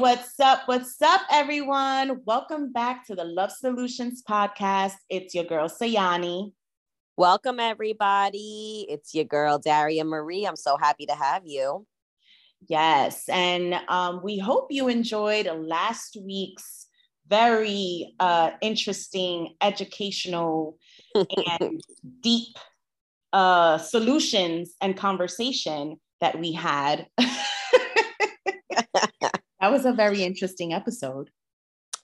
what's up? What's up, everyone? Welcome back to the Love Solutions podcast. It's your girl, Sayani. Welcome, everybody. It's your girl, Daria Marie. I'm so happy to have you. Yes. And um, we hope you enjoyed last week's very uh, interesting, educational, and deep uh, solutions and conversation that we had. that was a very interesting episode.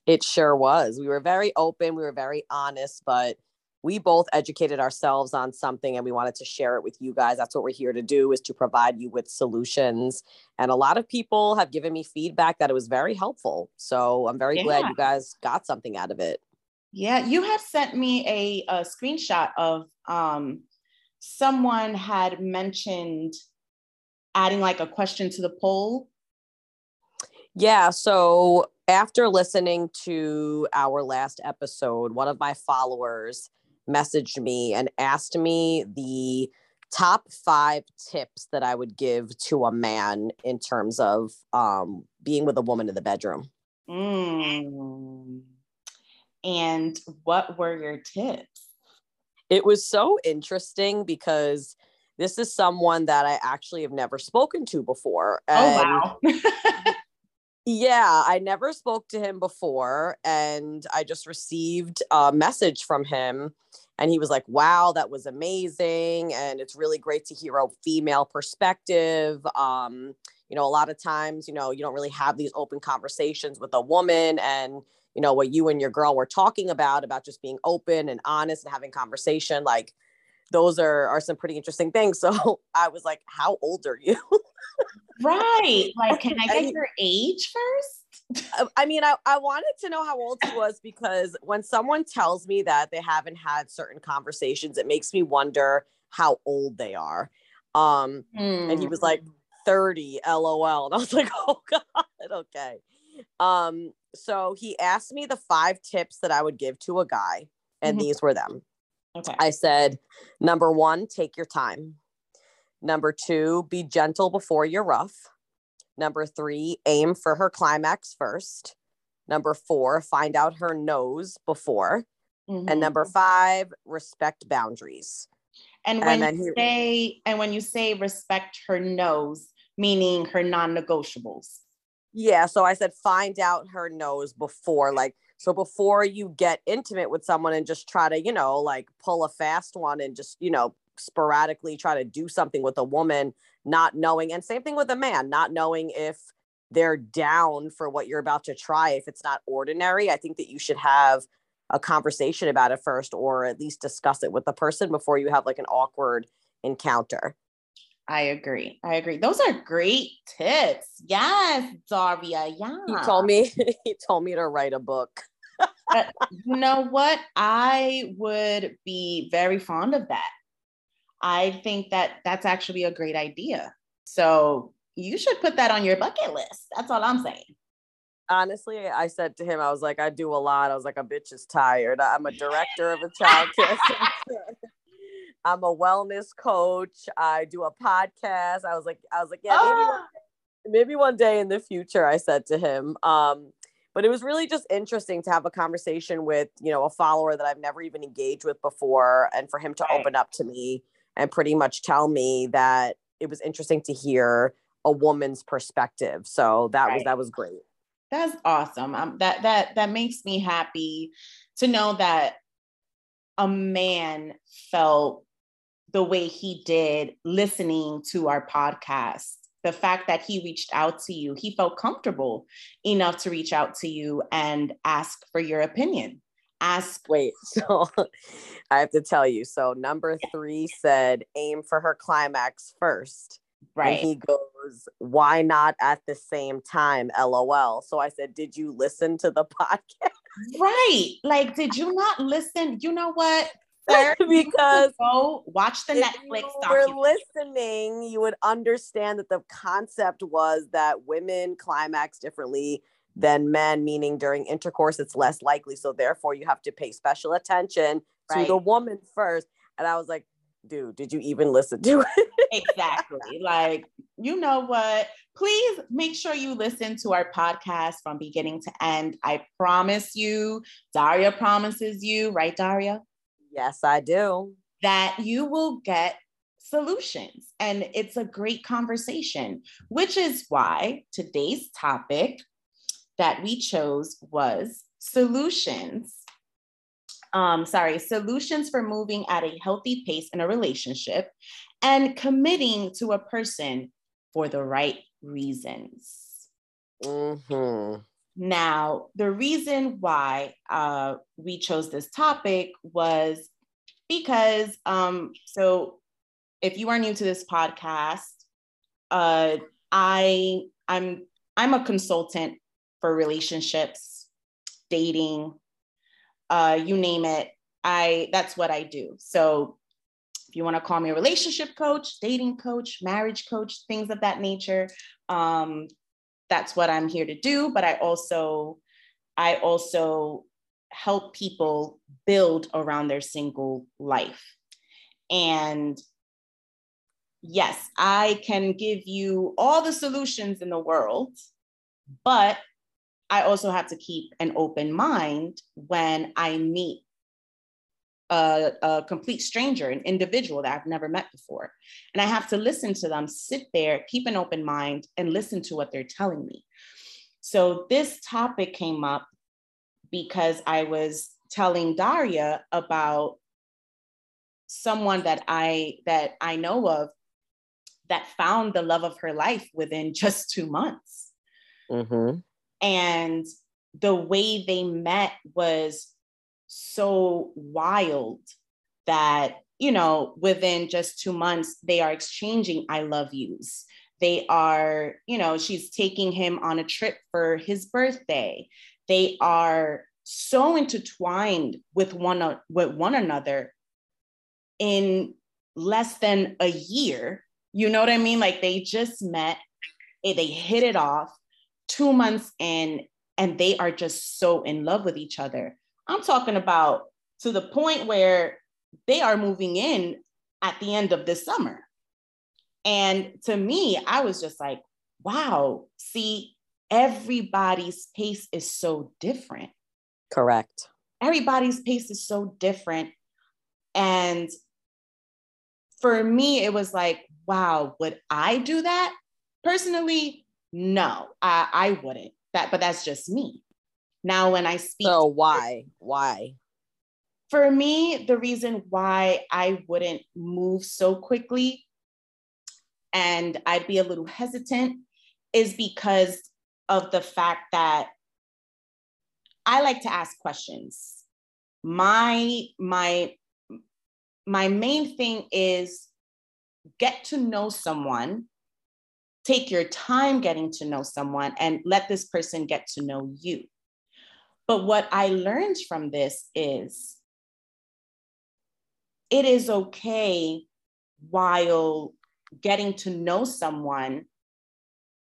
It sure was. We were very open, we were very honest, but we both educated ourselves on something and we wanted to share it with you guys. That's what we're here to do is to provide you with solutions. And a lot of people have given me feedback that it was very helpful. So I'm very yeah. glad you guys got something out of it. Yeah, you have sent me a, a screenshot of um, someone had mentioned adding like a question to the poll yeah. So after listening to our last episode, one of my followers messaged me and asked me the top five tips that I would give to a man in terms of um, being with a woman in the bedroom. Mm. And what were your tips? It was so interesting because this is someone that I actually have never spoken to before. oh, wow. Yeah, I never spoke to him before. And I just received a message from him. And he was like, wow, that was amazing. And it's really great to hear a female perspective. Um, you know, a lot of times, you know, you don't really have these open conversations with a woman. And, you know, what you and your girl were talking about, about just being open and honest and having conversation, like, those are are some pretty interesting things. So I was like, "How old are you?" right. Like, can I get your age first? Uh, I mean, I, I wanted to know how old he was because when someone tells me that they haven't had certain conversations, it makes me wonder how old they are. Um, mm. and he was like 30, lol. And I was like, oh God, okay. Um, so he asked me the five tips that I would give to a guy, and mm-hmm. these were them. Okay. I said, number one, take your time. Number two, be gentle before you're rough. Number three, aim for her climax first. Number four, find out her nos before. Mm-hmm. And number five, respect boundaries. And when and you say and when you say respect her nos, meaning her non-negotiables. Yeah. So I said find out her nos before, like so before you get intimate with someone and just try to, you know, like pull a fast one and just, you know, sporadically try to do something with a woman, not knowing, and same thing with a man, not knowing if they're down for what you're about to try, if it's not ordinary, I think that you should have a conversation about it first or at least discuss it with the person before you have like an awkward encounter. I agree. I agree. Those are great tips. Yes, Daria. Yeah. He told me he told me to write a book. uh, you know what? I would be very fond of that. I think that that's actually a great idea. So you should put that on your bucket list. That's all I'm saying. Honestly, I said to him, I was like, I do a lot. I was like, a bitch is tired. I'm a director of a child care I'm a wellness coach. I do a podcast. I was like, I was like, yeah, maybe, one, ah! maybe one day in the future. I said to him. Um, but it was really just interesting to have a conversation with, you know, a follower that I've never even engaged with before, and for him to right. open up to me and pretty much tell me that it was interesting to hear a woman's perspective. So that right. was that was great. That's awesome. Um, that that that makes me happy to know that a man felt the way he did listening to our podcast the fact that he reached out to you he felt comfortable enough to reach out to you and ask for your opinion ask wait so i have to tell you. So number three said aim for her climax first. Right. and he goes why not at the same time? Lol. So i said did you listen to the podcast? Right. Like did you not listen? You know what? Because go watch the Netflix. If were listening, you would understand that the concept was that women climax differently than men, meaning during intercourse it's less likely. So therefore, you have to pay special attention right. to the woman first. And I was like, dude, did you even listen to it? exactly. Like, you know what? Please make sure you listen to our podcast from beginning to end. I promise you, Daria promises you, right, Daria? Yes, I do. That you will get solutions. And it's a great conversation, which is why today's topic that we chose was solutions. Um, sorry, solutions for moving at a healthy pace in a relationship and committing to a person for the right reasons. Mm-hmm. Now, the reason why uh, we chose this topic was because, um, so if you are new to this podcast, uh, I I'm I'm a consultant for relationships, dating, uh, you name it. I that's what I do. So if you want to call me a relationship coach, dating coach, marriage coach, things of that nature, um, that's what I'm here to do. But I also I also help people build around their single life. And yes, I can give you all the solutions in the world, but I also have to keep an open mind when I meet a, a, complete stranger, an individual that I've never met before. And I have to listen to them, sit there, keep an open mind, and listen to what they're telling me. So this topic came up because I was telling Daria about someone that I that I know of that found the love of her life within just two months. Mm-hmm. And the way they met was so wild that, you know, within just two months, they are exchanging I love yous. They are, you know, she's taking him on a trip for his birthday. They are so intertwined with one, with one another in less than a year you know what I mean? Like they just met, eh, they hit it off two months in, and they are just so in love with each other. I'm talking about to the point where they are moving in at the end of this summer. And to me, I was just like, wow, see, everybody's pace is so different. Correct. Everybody's pace is so different. And for me, it was like, wow, would I do that? Personally, no, I, I wouldn't. That, but that's just me. Now, when I speak, so why, why? For me, the reason why I wouldn't move so quickly and I'd be a little hesitant is because of the fact that I like to ask questions. My my my main thing is get to know someone, take your time getting to know someone, and let this person get to know you. But what I learned from this is it is okay while getting to know someone,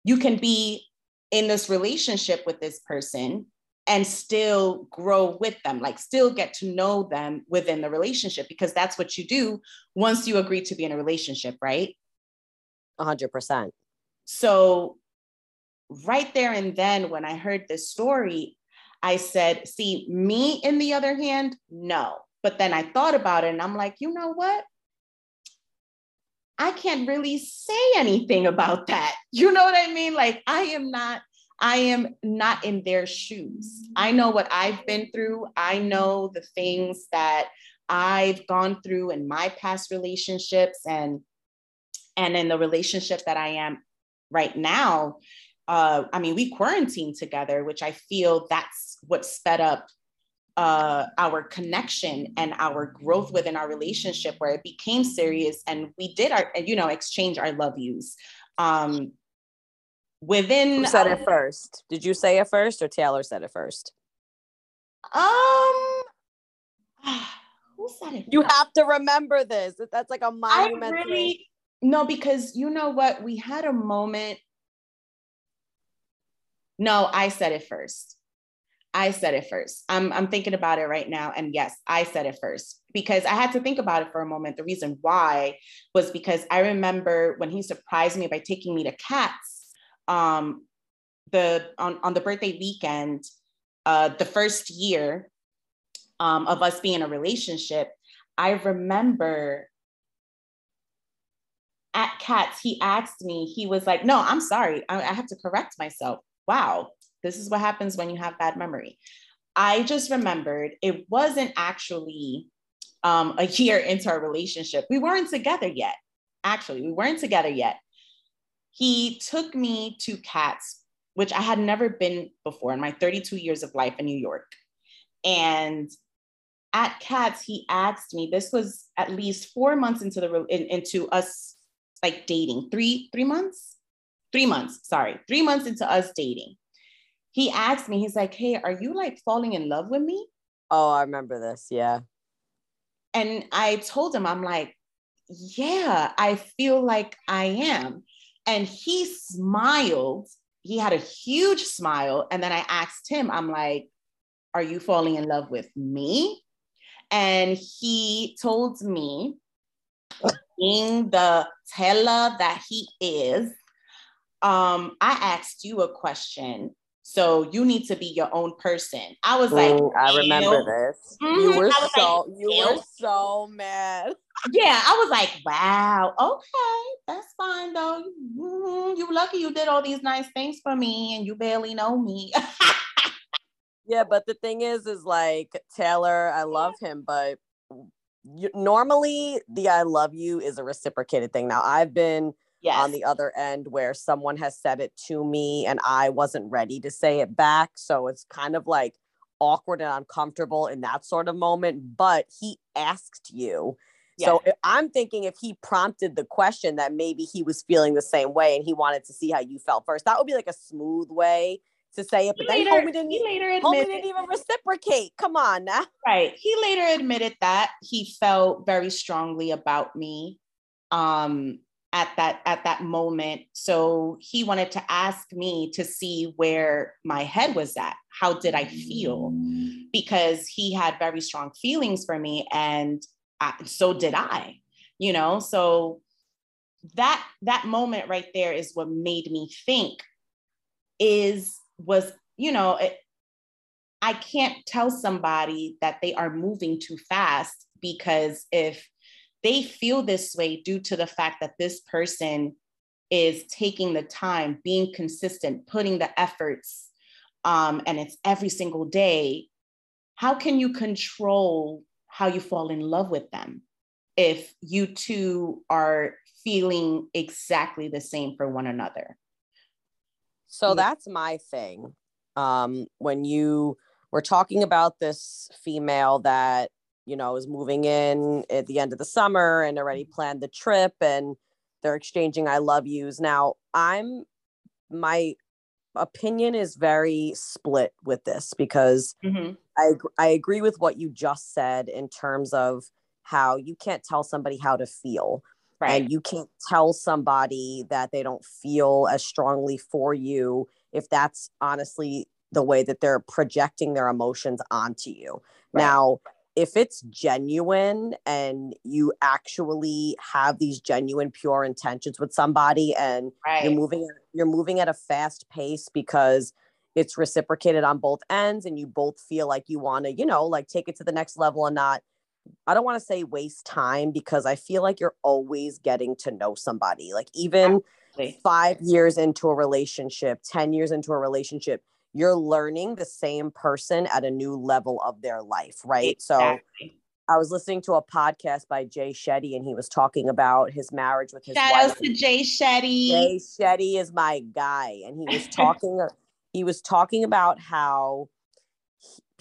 you can be in this relationship with this person and still grow with them, like still get to know them within the relationship, because that's what you do once you agree to be in a relationship, right? 100%. So, right there and then, when I heard this story, I said, see, me, in the other hand, no. But then I thought about it and I'm like, you know what? I can't really say anything about that. You know what I mean? Like, I am not I am not in their shoes. I know what I've been through. I know the things that I've gone through in my past relationships and and in the relationship that I am right now. Uh, I mean, we quarantined together, which I feel that's what sped up uh, our connection and our growth within our relationship, where it became serious and we did our, you know, exchange our love yous. Um, within Who said it first did you say it first or taylor said it first um who said it you have to remember this that's like a monumental I really, no because you know what we had a moment no i said it first I said it first. I'm, I'm thinking about it right now. And yes, I said it first because I had to think about it for a moment. The reason why was because I remember when he surprised me by taking me to Cats um, the, on, on the birthday weekend, uh, the first year um, of us being in a relationship, I remember at Cats, he asked me, he was like, No, I'm sorry. I, I have to correct myself. Wow, this is what happens when you have bad memory. I just remembered it wasn't actually um, a year into our relationship. We weren't together yet. Actually, we weren't together yet. He took me to Cats, which I had never been before in my 32 years of life in New York. And at Cats, he asked me. This was at least four months into the in, into us like dating. Three three months, three months. Sorry, three months into us dating he asked me, he's like, Hey, are you like falling in love with me? Oh, I remember this. Yeah. And I told him, I'm like, Yeah, I feel like I am. And he smiled. He had a huge smile. And then I asked him, I'm like, Are you falling in love with me? And he told me, being the teller that he is, um, I asked you a question so you need to be your own person. I was like, I remember this. Mm-hmm. You were so like, you were so mad. Yeah, I was like, wow, okay, that's fine though. Mm-hmm. You lucky you did all these nice things for me and you barely know me. yeah, but the thing is, is like Taylor, I love him, but you, normally the I love you is a reciprocated thing. Now I've been yes. on the other end where someone has said it to me and I wasn't ready to say it back. So it's kind of like awkward and uncomfortable in that sort of moment. But he asked you. Yeah. So I'm thinking if he prompted the question that maybe he was feeling the same way and he wanted to see how you felt first, that would be like a smooth way to say it. But he then later, homie didn't, he later admitted, didn't even reciprocate. Come on now. Right. He later admitted that he felt very strongly about me. Um, at that at that moment so he wanted to ask me to see where my head was at how did i feel because he had very strong feelings for me and I, so did i you know so that that moment right there is what made me think is was you know it, i can't tell somebody that they are moving too fast because if they feel this way due to the fact that this person is taking the time, being consistent, putting the efforts, um, and it's every single day. How can you control how you fall in love with them if you two are feeling exactly the same for one another? So that's my thing. Um, when you were talking about this female that you know, is moving in at the end of the summer and already mm-hmm. planned the trip and they're exchanging I love yous. Now, I'm my opinion is very split with this because mm-hmm. I I agree with what you just said in terms of how you can't tell somebody how to feel. Right. And you can't tell somebody that they don't feel as strongly for you if that's honestly the way that they're projecting their emotions onto you. Right. Now, if it's genuine and you actually have these genuine pure intentions with somebody and right. you're moving you're moving at a fast pace because it's reciprocated on both ends and you both feel like you want to you know like take it to the next level and not I don't want to say waste time because I feel like you're always getting to know somebody. Like even Absolutely. 5 years into a relationship, 10 years into a relationship, you're learning the same person at a new level of their life, right? Exactly. So I was listening to a podcast by Jay Shetty and he was talking about his marriage with his Shout wife. out to Jay Shetty. Jay Shetty is my guy. And he was talking, he was talking about how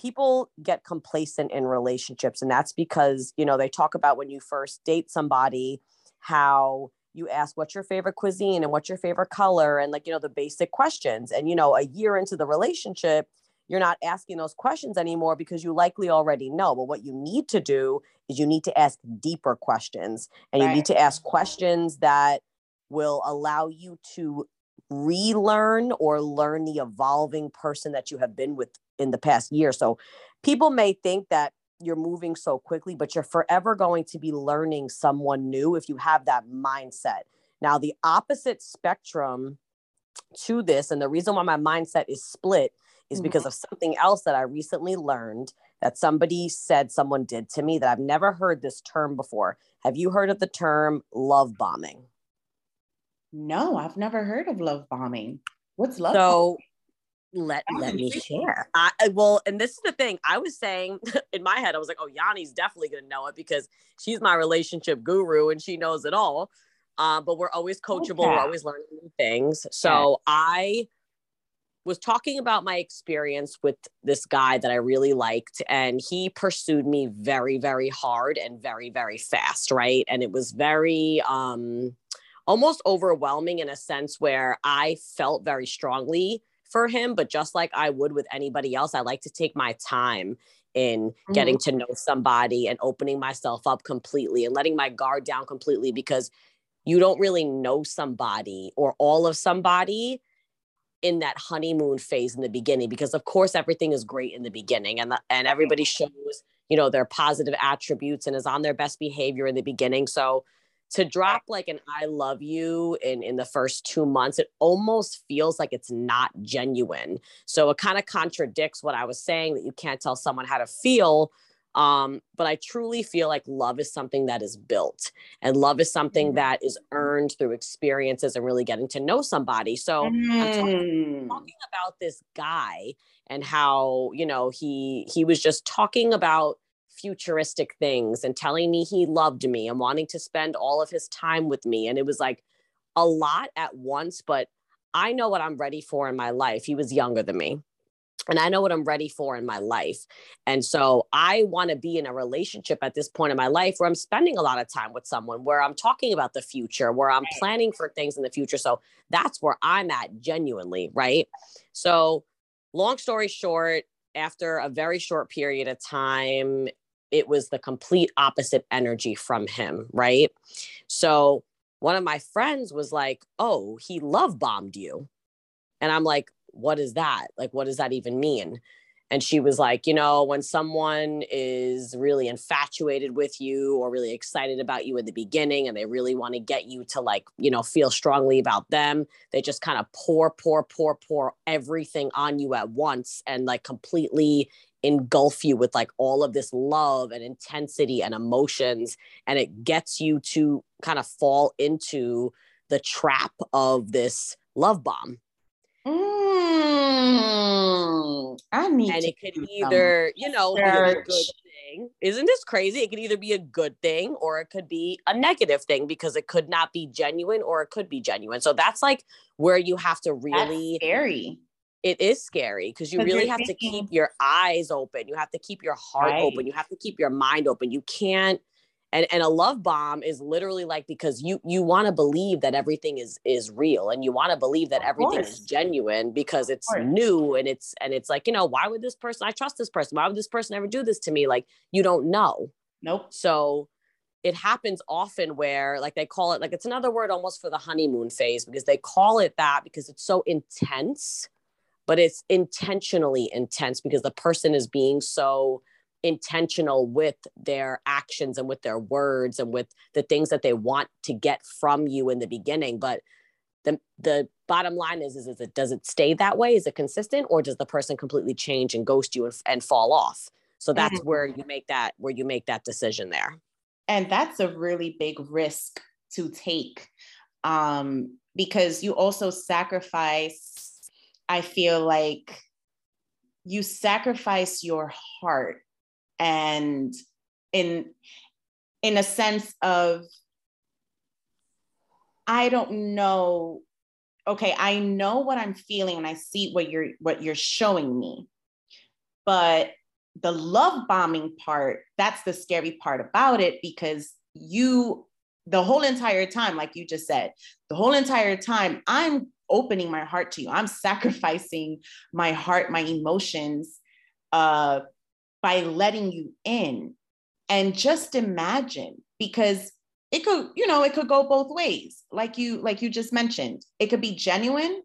people get complacent in relationships. And that's because, you know, they talk about when you first date somebody, how you ask what's your favorite cuisine and what's your favorite color and like you know the basic questions and you know a year into the relationship you're not asking those questions anymore because you likely already know but what you need to do is you need to ask deeper questions and right. you need to ask questions that will allow you to relearn or learn the evolving person that you have been with in the past year. So people may think that you're moving so quickly, but you're forever going to be learning someone new if you have that mindset. Now, the opposite spectrum to this, and the reason why my mindset is split is mm-hmm. because of something else that I recently learned that somebody said someone did to me that I've never heard this term before. Have you heard of the term love bombing? No, I've never heard of love bombing. What's love? So bombing? let let me share. I well, and this is the thing. I was saying in my head, I was like, oh, Yanni's definitely gonna know it because she's my relationship guru and she knows it all. Uh, but we're always coachable, okay. we're always learning new things. So. I was talking about my experience with this guy that I really liked, and he pursued me very, very hard and very, very fast, right? And it was very um almost overwhelming in a sense where I felt very strongly for him, but just like I would with anybody else, I like to take my time in mm-hmm. getting to know somebody and opening myself up completely and letting my guard down completely because you don't really know somebody or all of somebody in that honeymoon phase in the beginning because of course everything is great in the beginning and the, and everybody shows you know their positive attributes and is on their best behavior in the beginning so to drop like an i love you in in the first 2 months it almost feels like it's not genuine so it kind of contradicts what i was saying that you can't tell someone how to feel um, but I truly feel like love is something that is built and love is something mm-hmm. that is earned through experiences and really getting to know somebody. So mm. I'm talking, talking about this guy and how, you know, he he was just talking about futuristic things and telling me he loved me and wanting to spend all of his time with me. And it was like a lot at once, but I know what I'm ready for in my life. He was younger than me and I know what I'm ready for in my life. And so I want to be in a relationship at this point in my life where I'm spending a lot of time with someone, where I'm talking about the future, where I'm planning for things in the future. So that's where I'm at genuinely, right? So, long story short, after a very short period of time, it was the complete opposite energy from him, right? So, one of my friends was like, Oh, he love bombed you. And I'm like, what is that? Like, what does that even mean? And she was like, you know, when someone is really infatuated with you or really excited about you in the beginning and they really want to get you to like, you know, feel strongly about them, they just kind of pour, pour, pour, pour everything on you at once and like completely engulf you with like all of this love and intensity and emotions. And it gets you to kind of fall into the trap of this love bomb. Mm I need and it could either, you know, be a good thing. Isn't this crazy? It could either be a good thing or it could be a negative thing because it could not be genuine or it could be genuine. So that's like where you have to really that's scary. It is scary because you really have thinking, to keep your eyes open. You have to keep your heart right. open. You have to keep your mind open. You can't and and a love bomb is literally like because you you want to believe that everything is is real and you want to believe that everything is genuine because it's new and it's and it's like you know why would this person i trust this person why would this person ever do this to me like you don't know nope so it happens often where like they call it like it's another word almost for the honeymoon phase because they call it that because it's so intense but it's intentionally intense because the person is being so intentional with their actions and with their words and with the things that they want to get from you in the beginning. But the the bottom line is is, is it does it stay that way? Is it consistent or does the person completely change and ghost you and, and fall off? So that's mm-hmm. where you make that where you make that decision there. And that's a really big risk to take um, because you also sacrifice i feel like you sacrifice your heart and in in a sense of i don't know okay i know what i'm feeling and i see what you're what you're showing me. But the love bombing part that's the scary part about it because you the whole entire time like you just said the whole entire time i'm opening my heart to you i'm sacrificing my heart my emotions uh by letting you in. And just imagine, because it could, you know, it could go both ways. Like you, like you just mentioned, it could be genuine.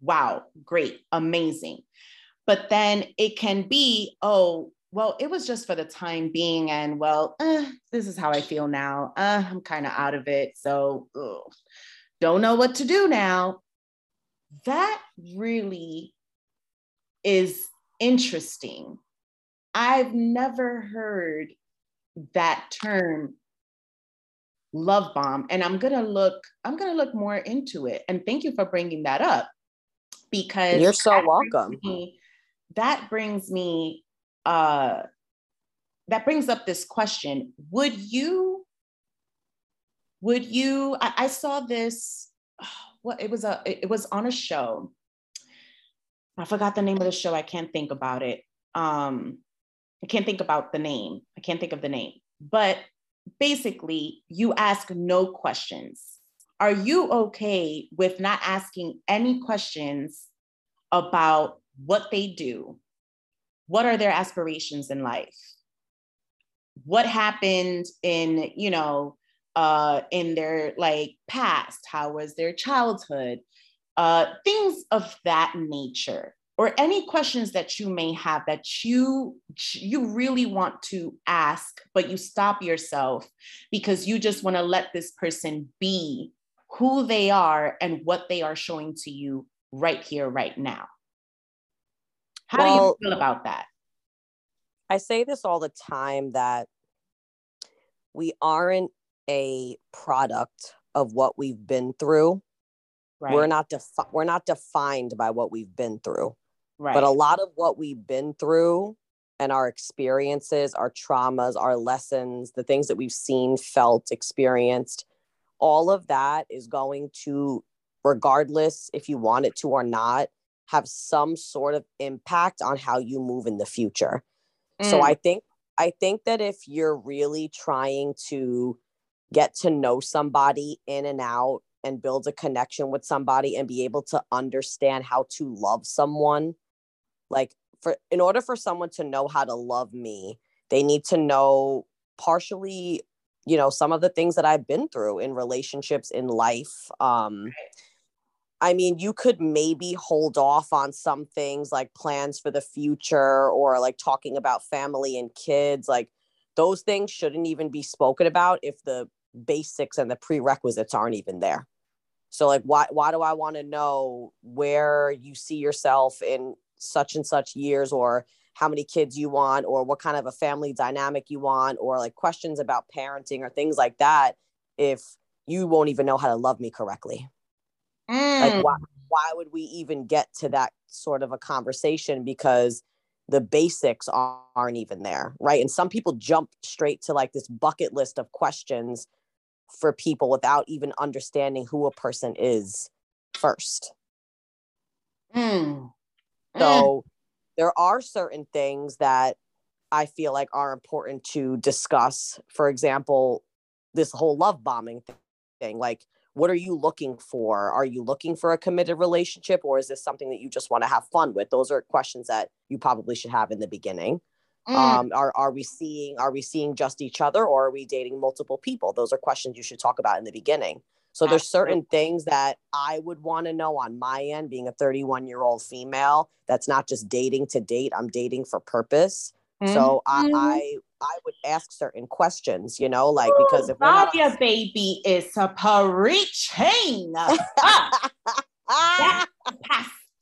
Wow, great, amazing. But then it can be, oh, well, it was just for the time being. And well, eh, this is how I feel now. Uh, I'm kind of out of it. So ugh, don't know what to do now. That really is interesting. I've never heard that term love bomb and i'm going to look i'm going to look more into it. And thank you for bringing that up because you're so welcome. me, that brings me uh that brings up this question. Would you would you i, I saw this what it was a it was on a show. I forgot the name of the show. I can't think about it. Um i can't think about the name. I can't think of the name. But basically you ask no questions. Are you okay with not asking any questions about what they do? What are their aspirations in life? What happened in you know uh in their like past. How was their childhood? Uh things of that nature or any questions that you may have that you you really want to ask but you stop yourself because you just want to let this person be who they are and what they are showing to you right here right now. How well, do you feel about that? I say this all the time that we aren't a product of what we've been through right. we're not defi- we're not defined by what we've been through Right. But a lot of what we've been through and our experiences, our traumas, our lessons, the things that we've seen, felt, experienced, all of that is going to, regardless if you want it to or not, have some sort of impact on how you move in the future. Mm. So I think I think that if you're really trying to get to know somebody in and out and build a connection with somebody and be able to understand how to love someone. Like for in order for someone to know how to love me they need to know partially you know some of the things that i've been through in relationships in life um i mean you could maybe hold off on some things like plans for the future or like talking about family and kids like those things shouldn't even be spoken about if the basics and the prerequisites aren't even there so like why why do i want to know where you see yourself in such and such years or how many kids you want or what kind of a family dynamic you want or like questions about parenting or things like that if you won't even know how to love me correctly mm. like why, why would we even get to that sort of a conversation because the basics aren't even there right and some people jump straight to like this bucket list of questions for people without even understanding who a person is first mm. Mm. So there are certain things that I feel like are important to discuss. For example, this whole love bombing thing. Like, what are you looking for? Are you looking for a committed relationship or is this something that you just want to have fun with? Those are questions that you probably should have in the beginning. Mm. Um, are are we seeing are we seeing just each other or are we dating multiple people? Those are questions you should talk about in the beginning. So there's certain things that I would want to know on my end, being a 31 year old female. That's not just dating to date. I'm dating for purpose. Mm-hmm. So I, mm-hmm. I I would ask certain questions, you know, like because if not- your baby is a preaching.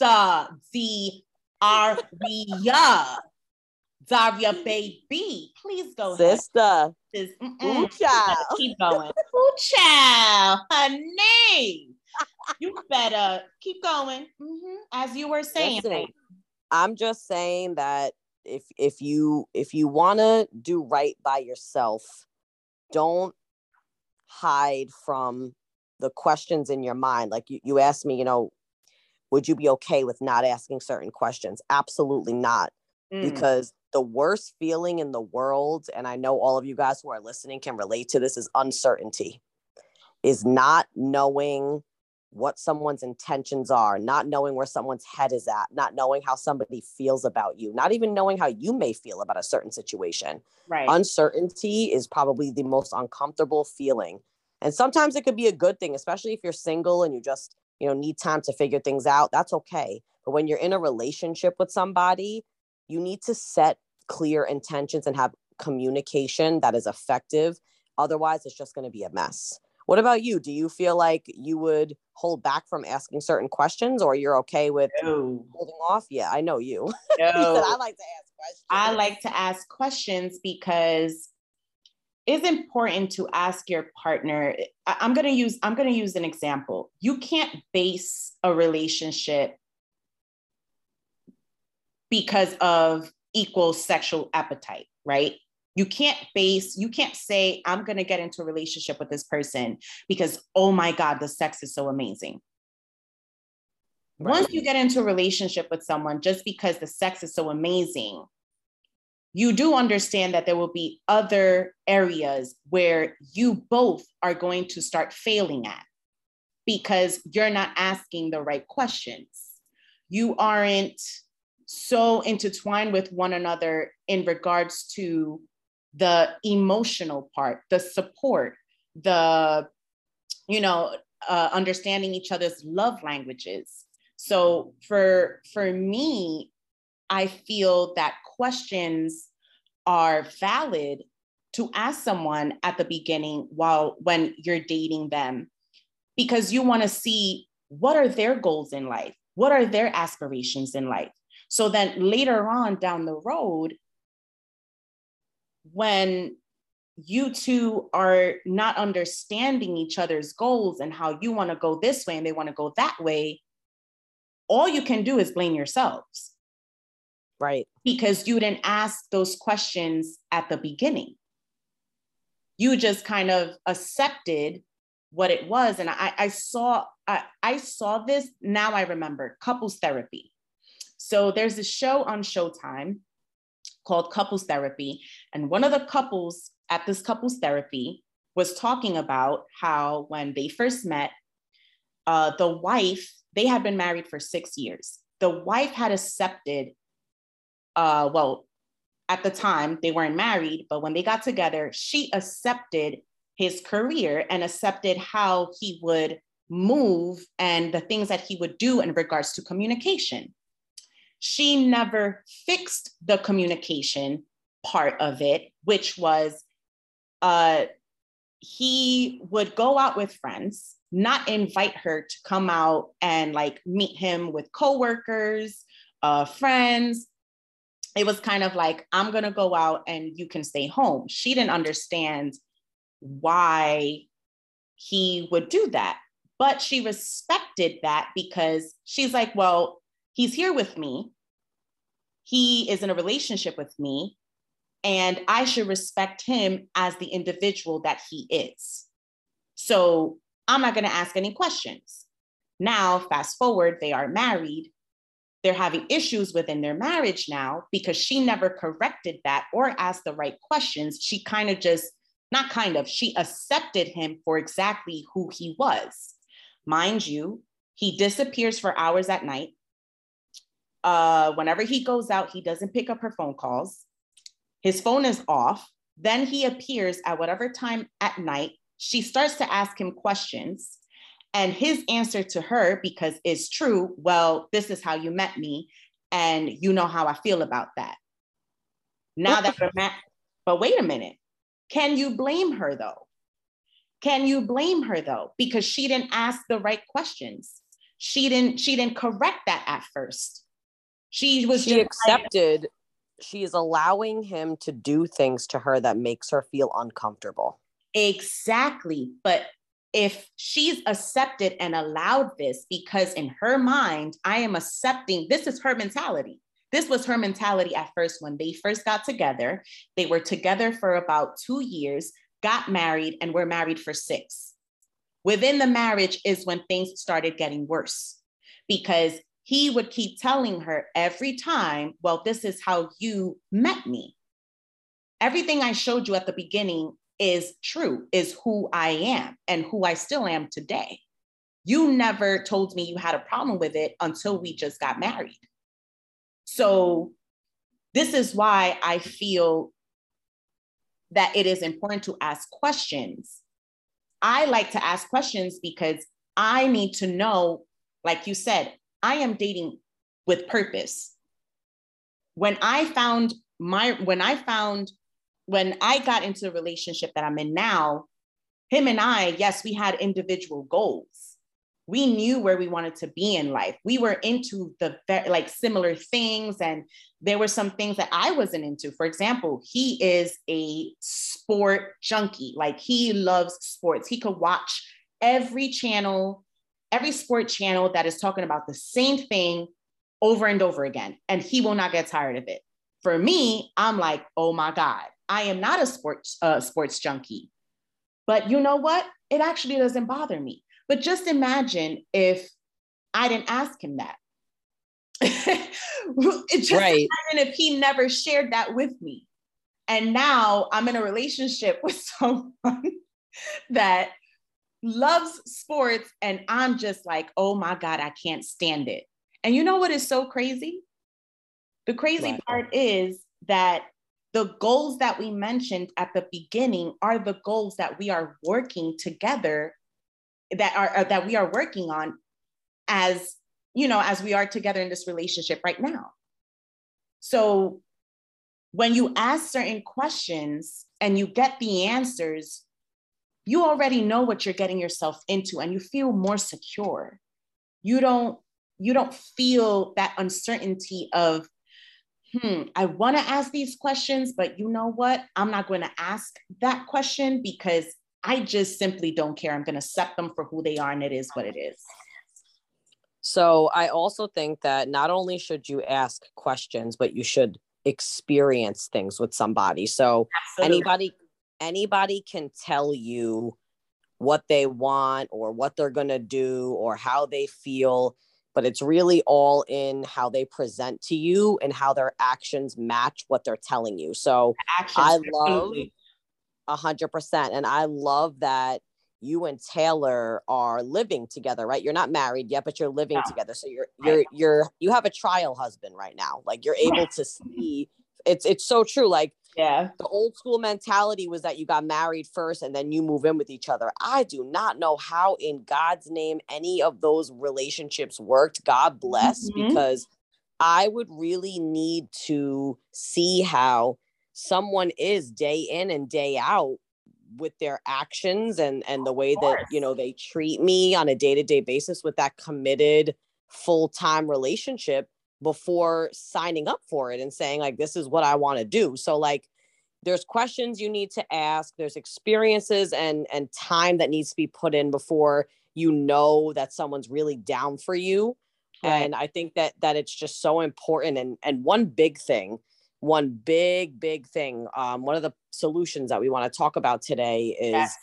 Pastor the Aria. Daria baby, please go Sister. Ooh, child. Keep going. Ooh, child. Honey. you better keep going. Mm-hmm. As you were saying. Listen, I'm just saying that if if you if you want to do right by yourself, don't hide from the questions in your mind. Like you, you asked me, you know, would you be okay with not asking certain questions? Absolutely not. Mm. Because the worst feeling in the world, and I know all of you guys who are listening can relate to this, is uncertainty, is not knowing what someone's intentions are, not knowing where someone's head is at, not knowing how somebody feels about you, not even knowing how you may feel about a certain situation. Right. Uncertainty is probably the most uncomfortable feeling And sometimes it could be a good thing, especially if you're single and you just, you know, need time to figure things out. That's okay. But when you're in a relationship with somebody, you need to set clear intentions and have communication that is effective. Otherwise, it's just going to be a mess. What about you? Do you feel like you would hold back from asking certain questions or you're okay with no. holding off? Yeah, I know you. No. you said, I like to ask questions. I like to ask questions because it's important to ask your partner. I'm gonna use I'm gonna use an example. You can't base a relationship because of equal sexual appetite, right? You can't base, you can't say, I'm going to get into a relationship with this person because, oh my God, the sex is so amazing. Right. Once you get into a relationship with someone, just because the sex is so amazing, you do understand that there will be other areas where you both are going to start failing at because you're not asking the right questions. You aren't so intertwined with one another in regards to the emotional part, the support, the, you know, uh, understanding each other's love languages. So for for me, I feel that questions are valid to ask someone at the beginning while when you're dating them because you want to see what are their goals in life what are their aspirations in life so then later on down the road when you two are not understanding each other's goals and how you want to go this way and they want to go that way, all you can do is blame yourselves. Right. Because you didn't ask those questions at the beginning. You just kind of accepted what it was. And I, I saw I, I saw this, now I remember couples therapy. So there's a show on Showtime called Couples Therapy. And one of the couples at this couples therapy was talking about how when they first met, uh, the wife, they had been married for six years. The wife had accepted, uh, well, at the time they weren't married, but when they got together, she accepted his career and accepted how he would move and the things that he would do in regards to communication she never fixed the communication part of it, which was uh, he would go out with friends, not invite her to come out and like meet him with coworkers, uh, friends. It was kind of like, I'm going to go out and you can stay home. She didn't understand why he would do that. But she respected that because she's like, well, he's here with me. He is in a relationship with me, and I should respect him as the individual that he is. So I'm not going to ask any questions. Now, fast forward, they are married. They're having issues within their marriage now because she never corrected that or asked the right questions. She kind of just, not kind of, she accepted him for exactly who he was. Mind you, he disappears for hours at night. Uh, whenever he goes out, he doesn't pick up her phone calls. His phone is off. Then he appears at whatever time at night. She starts to ask him questions. And his answer to her, because it's true, well, this is how you met me. And you know how I feel about that. Now that we're met, but wait a minute. Can you blame her though? Can you blame her though? Because she didn't ask the right questions. She didn't, she didn't correct that at first. She was she accepted like, she is allowing him to do things to her that makes her feel uncomfortable. Exactly. But if she's accepted and allowed this because in her mind, I am accepting this is her mentality. This was her mentality at first when they first got together. They were together for about two years, got married, and were married for six. Within the marriage is when things started getting worse because he would keep telling her every time, Well, this is how you met me. Everything I showed you at the beginning is true, is who I am and who I still am today. You never told me you had a problem with it until we just got married. So, this is why I feel that it is important to ask questions I like to ask questions because I need to know, like you said, I am dating with purpose. When I found my, when I found, when I got into the relationship that I'm in now, him and I, yes, we had individual goals we knew where we wanted to be in life. We were into the like similar things, and there were some things that I wasn't into. For example, he is a sport junkie. Like he loves sports. He could watch every channel, every sport channel that is talking about the same thing over and over again, and he will not get tired of it. For me, I'm like, oh my god, I am not a sports uh, sports junkie. But you know what? It actually doesn't bother me but just imagine if I didn't ask him that. just right. imagine if he never shared that with me. And now I'm in a relationship with someone that loves sports, and I'm just like, oh my God, I can't stand it. And you know what is so crazy? The crazy right. part is that the goals that we mentioned at the beginning are the goals that we are working together that are uh, that we are working on as you know as we are together in this relationship right now so when you ask certain questions and you get the answers you already know what you're getting yourself into and you feel more secure you don't you don't feel that uncertainty of hmm i want to ask these questions but you know what i'm not going to ask that question because I just simply don't care. I'm going to accept them for who they are, and it is what it is. So I also think that not only should you ask questions, but you should experience things with somebody. So Absolutely. anybody anybody can tell you what they want or what they're going to do or how they feel, but it's really all in how they present to you and how their actions match what they're telling you. So actions, I love a hundred percent. And I love that you and Taylor are living together, right? You're not married yet, but you're living yeah. together. So you're you're you're you have a trial husband right now. Like you're able to see it's it's so true. Like yeah, the old school mentality was that you got married first and then you move in with each other. I do not know how in God's name any of those relationships worked. God bless mm-hmm. because I would really need to see how someone is day in and day out with their actions and and the way that you know they treat me on a day-to-day basis with that committed full-time relationship before signing up for it and saying like this is what I want to do. So like there's questions you need to ask, there's experiences and and time that needs to be put in before you know that someone's really down for you. Right. And I think that that it's just so important and and one big thing one big big thing um, one of the solutions that we want to talk about today is yes.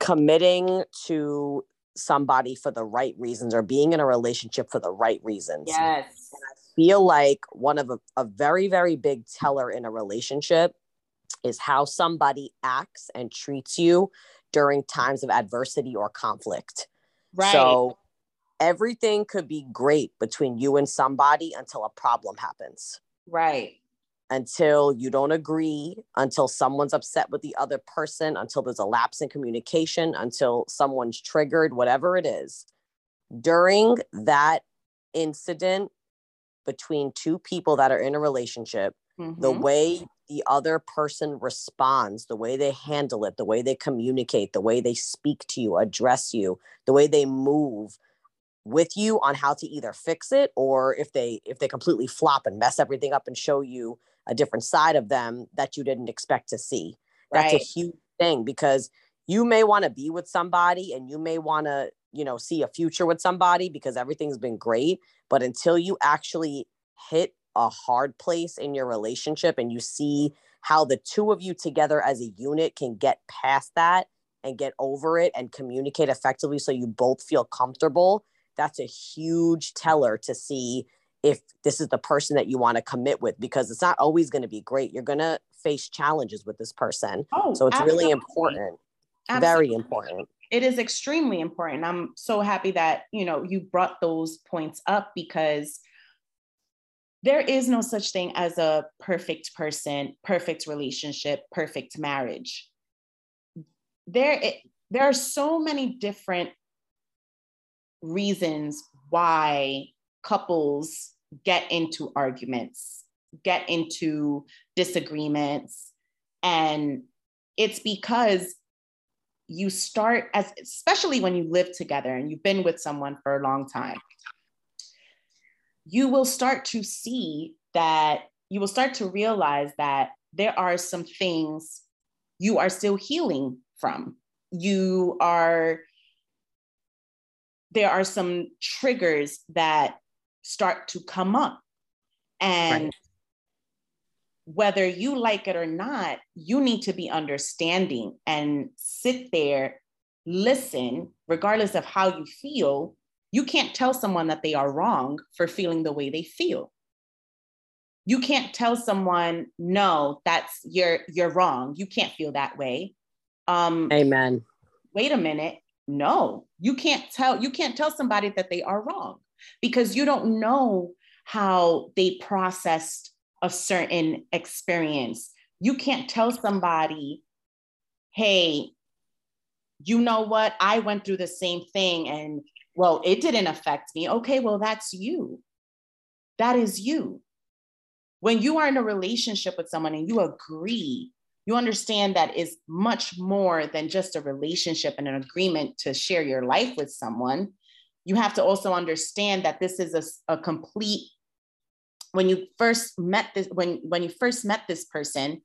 committing to somebody for the right reasons or being in a relationship for the right reasons yes and i feel like one of a, a very very big teller in a relationship is how somebody acts and treats you during times of adversity or conflict. Right. so everything could be great between you and somebody until a problem happens. Right. Until you don't agree, until someone's upset with the other person, until there's a lapse in communication, until someone's triggered, whatever it is. During that incident between two people that are in a relationship, mm-hmm. the way the other person responds, the way they handle it, the way they communicate, the way they speak to you, address you, the way they move, with you on how to either fix it or if they if they completely flop and mess everything up and show you a different side of them that you didn't expect to see. That's right. a huge thing because you may want to be with somebody and you may want to, you know, see a future with somebody because everything's been great. But until you actually hit a hard place in your relationship and you see how the two of you together as a unit can get past that and get over it and communicate effectively so you both feel comfortable, that's a huge teller to see if this is the person that you want to commit with because it's not always going to be great. You're going to face challenges with this person. Oh, so it's absolutely. really important. Absolutely. Very important. It is extremely important. I'm so happy that, you know, you brought those points up because there is no such thing as a perfect person, perfect relationship, perfect marriage. There it, there are so many different reasons why couples get into arguments, get into disagreements. And it's because you start as especially when you live together and you've been with someone for a long time you will start to see that you will start to realize that there are some things you are still healing from you are there are some triggers that start to come up and right. Whether you like it or not you need to be understanding and sit there listen regardless of how you feel. You can't tell someone that they are wrong for feeling the way they feel. You can't tell someone no that's you're you're wrong. You can't feel that way. Um amen. wait a minute. No you can't tell you can't tell somebody that they are wrong because you don't know how they processed a certain experience. You can't tell somebody hey you know what? I went through the same thing and well it didn't affect me. Okay well that's you. That is you. When you are in a relationship with someone and you agree you understand that is much more than just a relationship and an agreement to share your life with someone. You have to also understand that this is a, a complete when you first met this when when you first met this person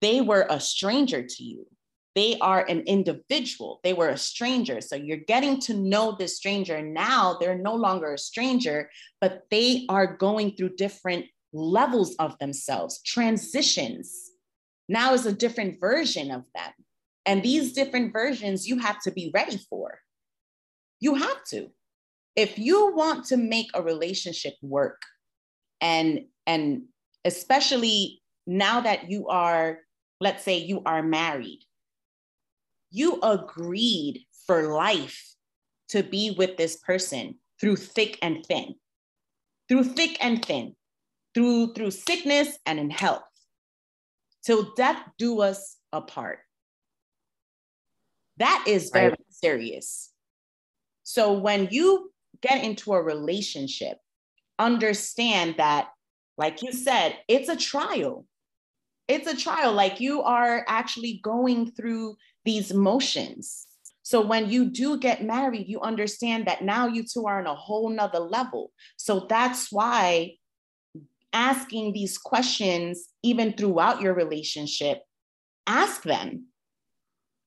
they were a stranger to you they are an individual they were a stranger so you're getting to know this stranger now they're no longer a stranger but they are going through different levels of themselves transitions now is a different version of them. And these different versions you have to be ready for. You have to. If you want to make a relationship work, and and especially now that you are, let's say you are married, you agreed for life to be with this person through thick and thin, through thick and thin, through through sickness and in health till death do us apart. That is very right. serious. So when you get into a relationship, understand that, like you said, it's a trial. It's a trial. Like you are actually going through these motions. So when you do get married, you understand that now you two are on a whole nother level. So that's why asking these questions even throughout your relationship, ask them.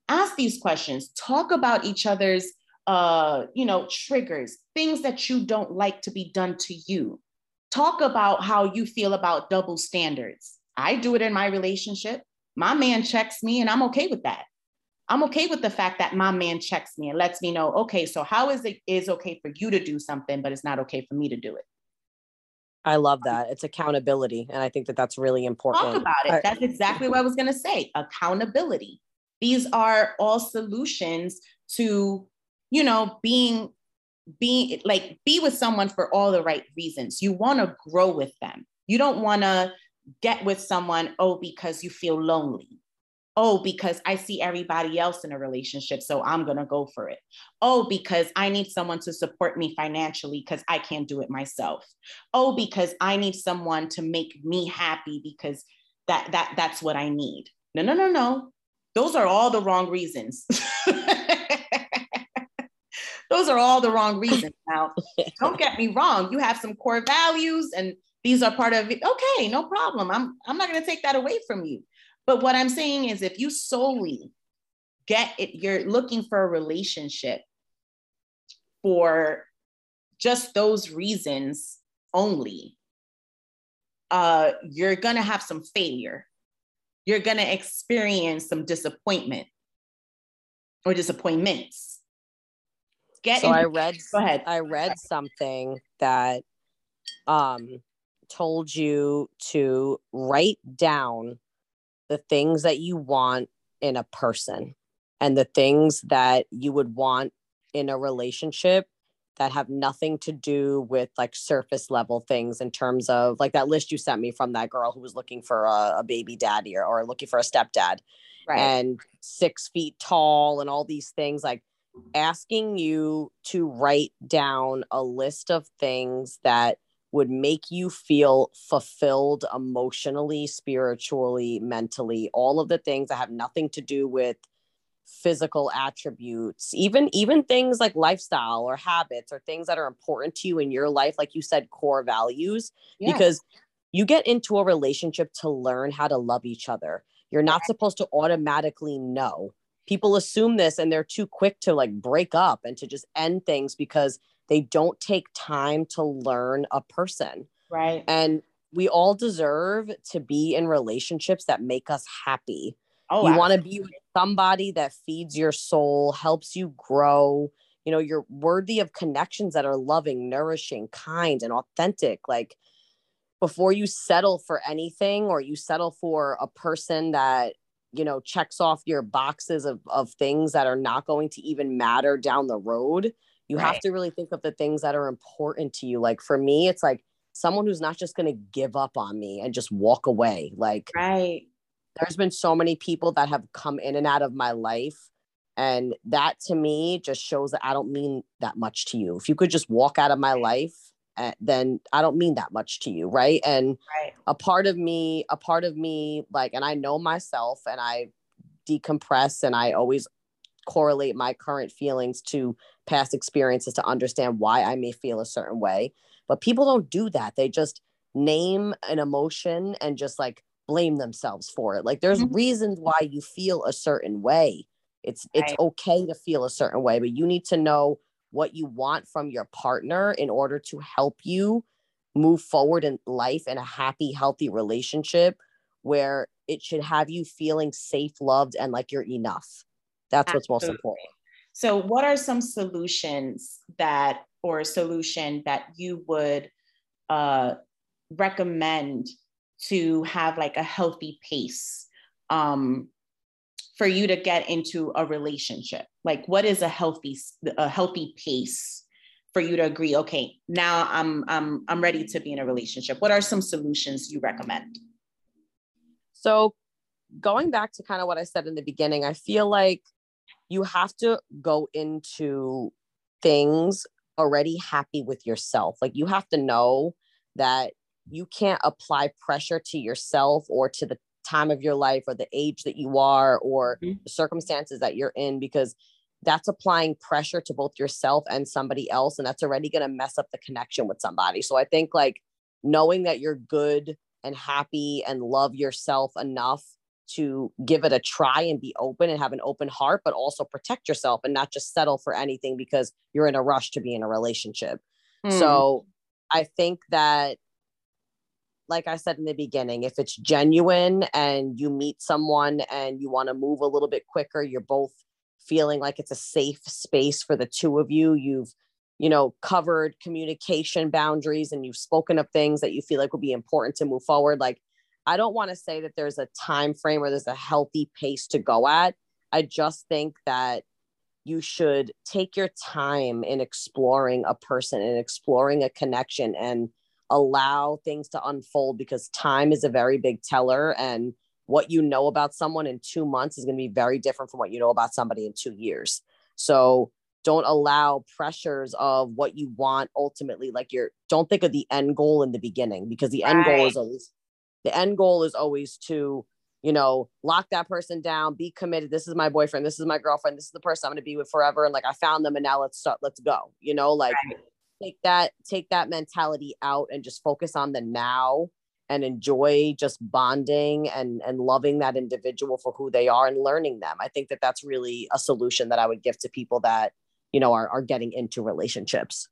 Ask these questions. Talk about each other's uh, you know, triggers, things that you don't like to be done to you. Talk about how you feel about double standards. I do it in my relationship. My man checks me and I'm okay with that. I'm okay with the fact that my man checks me and lets me know, okay, so how is it is okay for you to do something, but it's not okay for me to do it. I love that. It's accountability. And I think that that's really important. Talk about it. That's exactly what I was going to say accountability. These are all solutions to, you know, being, being like, be with someone for all the right reasons. You want to grow with them. You don't want to get with someone, oh, because you feel lonely oh, because I see everybody else in a relationship, so I'm going to go for it. Oh, because I need someone to support me financially because I can't do it myself. Oh, because I need someone to make me happy because that that that's what I need. No, no, no, no. Those are all the wrong reasons. Those are all the wrong reasons. Now, don't get me wrong. You have some core values and these are part of it. Okay, no problem. I'm I'm not going to take that away from you. But what I'm saying is, if you solely get it, you're looking for a relationship for just those reasons only, uh, you're gonna have some failure. You're gonna experience some disappointment or disappointments. Get so in- I read. Go ahead. I read something that um, told you to write down the things that you want in a person and the things that you would want in a relationship that have nothing to do with like surface level things in terms of like that list you sent me from that girl who was looking for a, a baby daddy or, or looking for a stepdad right. and six feet tall and all these things like asking you to write down a list of things that would make you feel fulfilled emotionally, spiritually, mentally, all of the things that have nothing to do with physical attributes even even things like lifestyle or habits or things that are important to you in your life like you said core values yes. because you get into a relationship to learn how to love each other you're not supposed to automatically know people assume this and they're too quick to like break up and to just end things because they don't take time to learn a person right and we all deserve to be in relationships that make us happy Oh, you want to be with somebody that feeds your soul, helps you grow. You know, you're worthy of connections that are loving, nourishing, kind, and authentic. Like before you settle for anything or you settle for a person that, you know, checks off your boxes of, of things that are not going to even matter down the road, you right. have to really think of the things that are important to you. Like for me, it's like someone who's not just going to give up on me and just walk away. Like, right there's been so many people that have come in and out of my life and that to me just shows that i don't mean that much to you if you could just walk out of my life then i don't mean that much to you right and right. a part of me a part of me like and i know myself and i decompress and i always correlate my current feelings to past experiences to understand why i may feel a certain way but people don't do that they just name an emotion and just like blame themselves for it. Like there's mm-hmm. reasons why you feel a certain way. It's it's okay to feel a certain way, but you need to know what you want from your partner in order to help you move forward in life in a happy, healthy relationship where it should have you feeling safe, loved, and like you're enough. That's Absolutely. what's most important. So, what are some solutions that, or a solution that you would uh, recommend to have like a healthy pace um, for you to get into a relationship? Like, what is a healthy a healthy pace for you to agree? Okay, now I'm I'm I'm ready to be in a relationship. What are some solutions you recommend? So, going back to kind of what I said in the beginning, I feel like you have to go into things already happy with yourself. Like you have to know that you can't apply pressure to yourself or to the time of your life or the age that you are or mm-hmm. the circumstances that you're in because that's applying pressure to both yourself and somebody else and that's already going to mess up the connection with somebody so i think like knowing that you're good and happy and love yourself enough to give it a try and be open and have an open heart but also protect yourself and not just settle for anything because you're in a rush to be in a relationship mm. so i think that like I said in the beginning, if it's genuine and you meet someone and you want to move a little bit quicker, you're both feeling like it's a safe space for the two of you. You've, you know, covered communication boundaries and you've spoken of things that you feel like will be important to move forward. Like, I don't want to say that there's a time frame or there's a healthy pace to go at. I just think that you should take your time in exploring a person and exploring a connection and allow things to unfold because time is a very big teller and what you know about someone in two months is going to be very different from what you know about somebody in two years. So don't allow pressures of what you want ultimately like you're don't think of the end goal in the beginning because the right. end goal is always the end goal is always to you know lock that person down be committed. This is my boyfriend this is my girlfriend this is the person i'm going to be with forever. And like i found them and now let's start let's go you know like right take that take that mentality out and just focus on the now and enjoy just bonding and and loving that individual for who they are and learning them. I think that that's really a solution that i would give to people that you know are, are getting into relationships.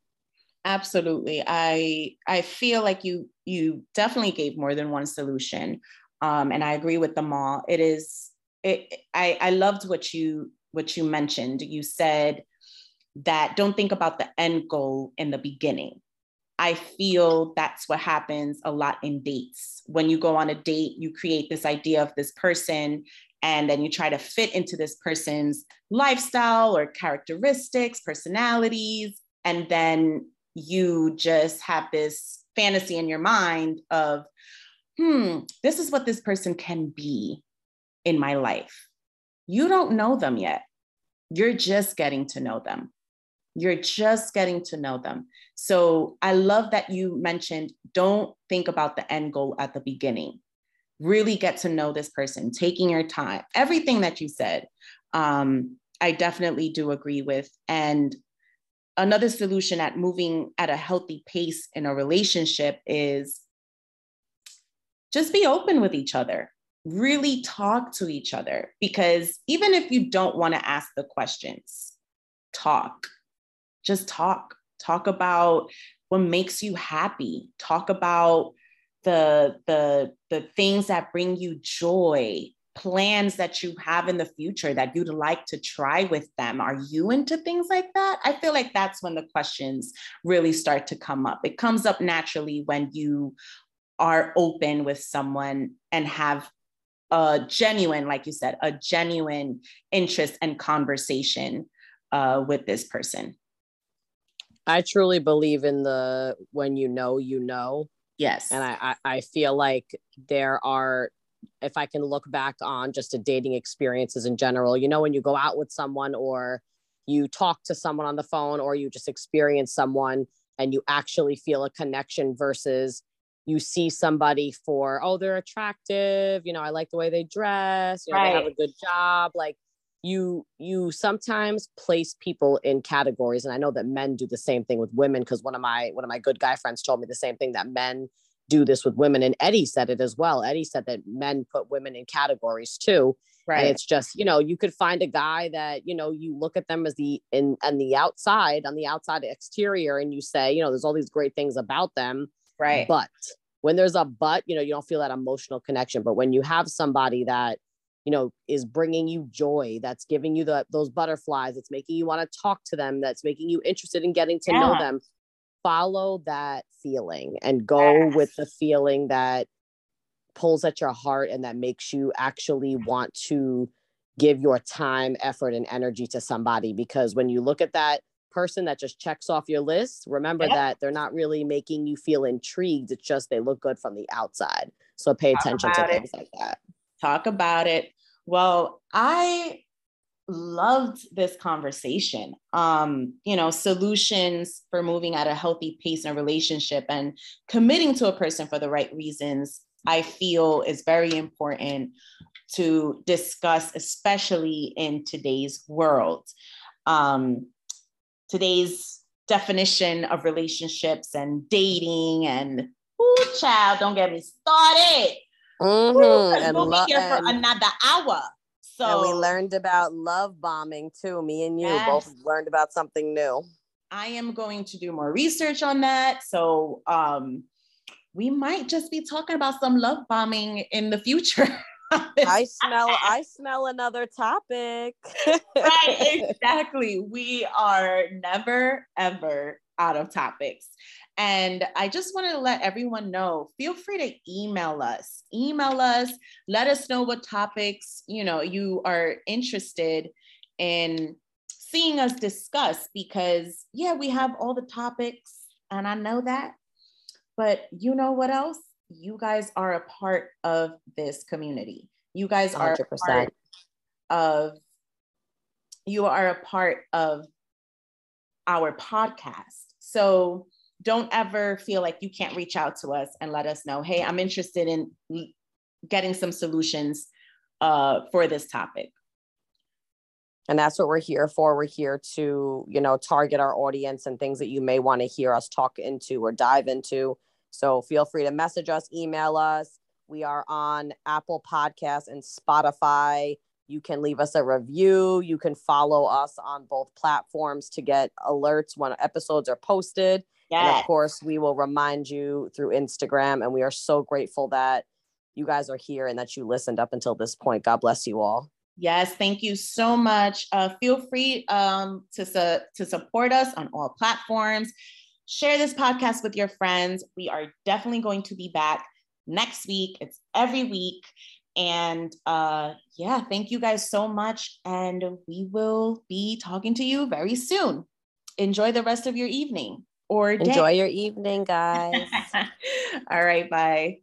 Absolutely. I i feel like you you definitely gave more than one solution um and i agree with them all. It is it i i loved what you what you mentioned. You said that don't think about the end goal in the beginning. I feel that's what happens a lot in dates. When you go on a date, you create this idea of this person, and then you try to fit into this person's lifestyle or characteristics, personalities. and then you just have this fantasy in your mind of, hmm, this is what this person can be in my life. You don't know them yet. You're just getting to know them. You're just getting to know them. So I love that you mentioned don't think about the end goal at the beginning. Really get to know this person, taking your time, everything that you said. Um, I definitely do agree with. And another solution at moving at a healthy pace in a relationship is just be open with each other really talk to each other because even if you don't want to ask the questions talk just talk talk about what makes you happy talk about the the the things that bring you joy plans that you have in the future that you'd like to try with them. Are you into things like that? I feel like that's when the questions really start to come up. It comes up naturally when you are open with someone and have a genuine, like you said, a genuine interest and conversation uh, with this person. I truly believe in the when you know, you know. Yes. And I, I, I feel like there are if I can look back on just a dating experiences in general, you know, when you go out with someone or you talk to someone on the phone or you just experience someone and you actually feel a connection versus you see somebody for, oh, they're attractive, you know, I like the way they dress, you know, right. they have a good job. Like you, you sometimes place people in categories. And I know that men do the same thing with women because one of my one of my good guy friends told me the same thing that men do this with women. And Eddie said it as well. Eddie said that men put women in categories too. Right. And it's just, you know, you could find a guy that, you know, you look at them as the in and the outside, on the outside exterior, and you say, you know, there's all these great things about them. Right. But when there's a but, you know, you don't feel that emotional connection. But when you have somebody that, you know, is bringing you joy, that's giving you the those butterflies, that's making you want to talk to them, that's making you interested in getting to yeah. know them, follow that feeling and go yes. with the feeling that pulls at your heart and that makes you actually want to give your time, effort, and energy to somebody. Because when you look at that person that just checks off your list, remember yep. that they're not really making you feel intrigued. It's just they look good from the outside. So pay Talk attention to things like that. Talk about it. Well, I loved this conversation. Um, you know, solutions for moving at a healthy pace in a relationship and committing to a person for the right reasons, I feel is very important to discuss, especially in today's world. Um, today's definition of relationships and dating and ooh, child, don't get me started. Mm-hmm. And we'll lo- be here for another hour. So and we learned about love bombing too. Me and you yes. both learned about something new. I am going to do more research on that. So um, we might just be talking about some love bombing in the future. I smell I smell another topic. right, exactly. We are never ever out of topics. And I just wanted to let everyone know, feel free to email us. Email us, let us know what topics, you know, you are interested in seeing us discuss because yeah, we have all the topics and I know that. But you know what else? You guys are a part of this community. You guys are 100%. a part of you are a part of our podcast. So don't ever feel like you can't reach out to us and let us know, hey, I'm interested in getting some solutions uh, for this topic. And that's what we're here for. We're here to, you know, target our audience and things that you may want to hear us talk into or dive into. So feel free to message us, email us. We are on Apple Podcasts and Spotify. You can leave us a review. You can follow us on both platforms to get alerts when episodes are posted. Yes. And of course, we will remind you through Instagram. And we are so grateful that you guys are here and that you listened up until this point. God bless you all. Yes, thank you so much. Uh, feel free um, to, su- to support us on all platforms. Share this podcast with your friends. We are definitely going to be back next week. It's every week. And uh, yeah, thank you guys so much. And we will be talking to you very soon. enjoy the rest of your evening or day. enjoy your evening, guys. All right, bye.